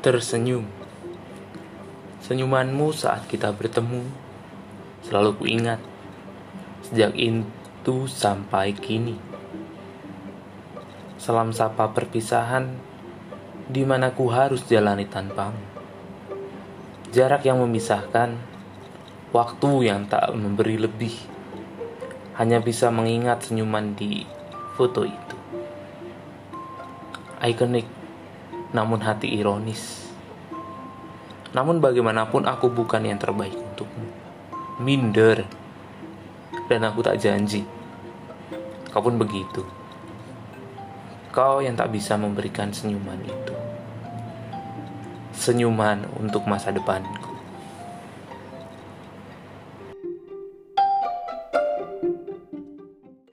tersenyum. Senyumanmu saat kita bertemu selalu kuingat sejak itu sampai kini. Salam sapa perpisahan di mana ku harus jalani tanpamu. Jarak yang memisahkan, waktu yang tak memberi lebih, hanya bisa mengingat senyuman di foto itu. Ikonik, namun hati ironis. Namun bagaimanapun aku bukan yang terbaik untukmu. Minder. Dan aku tak janji. Kau pun begitu. Kau yang tak bisa memberikan senyuman itu. Senyuman untuk masa depan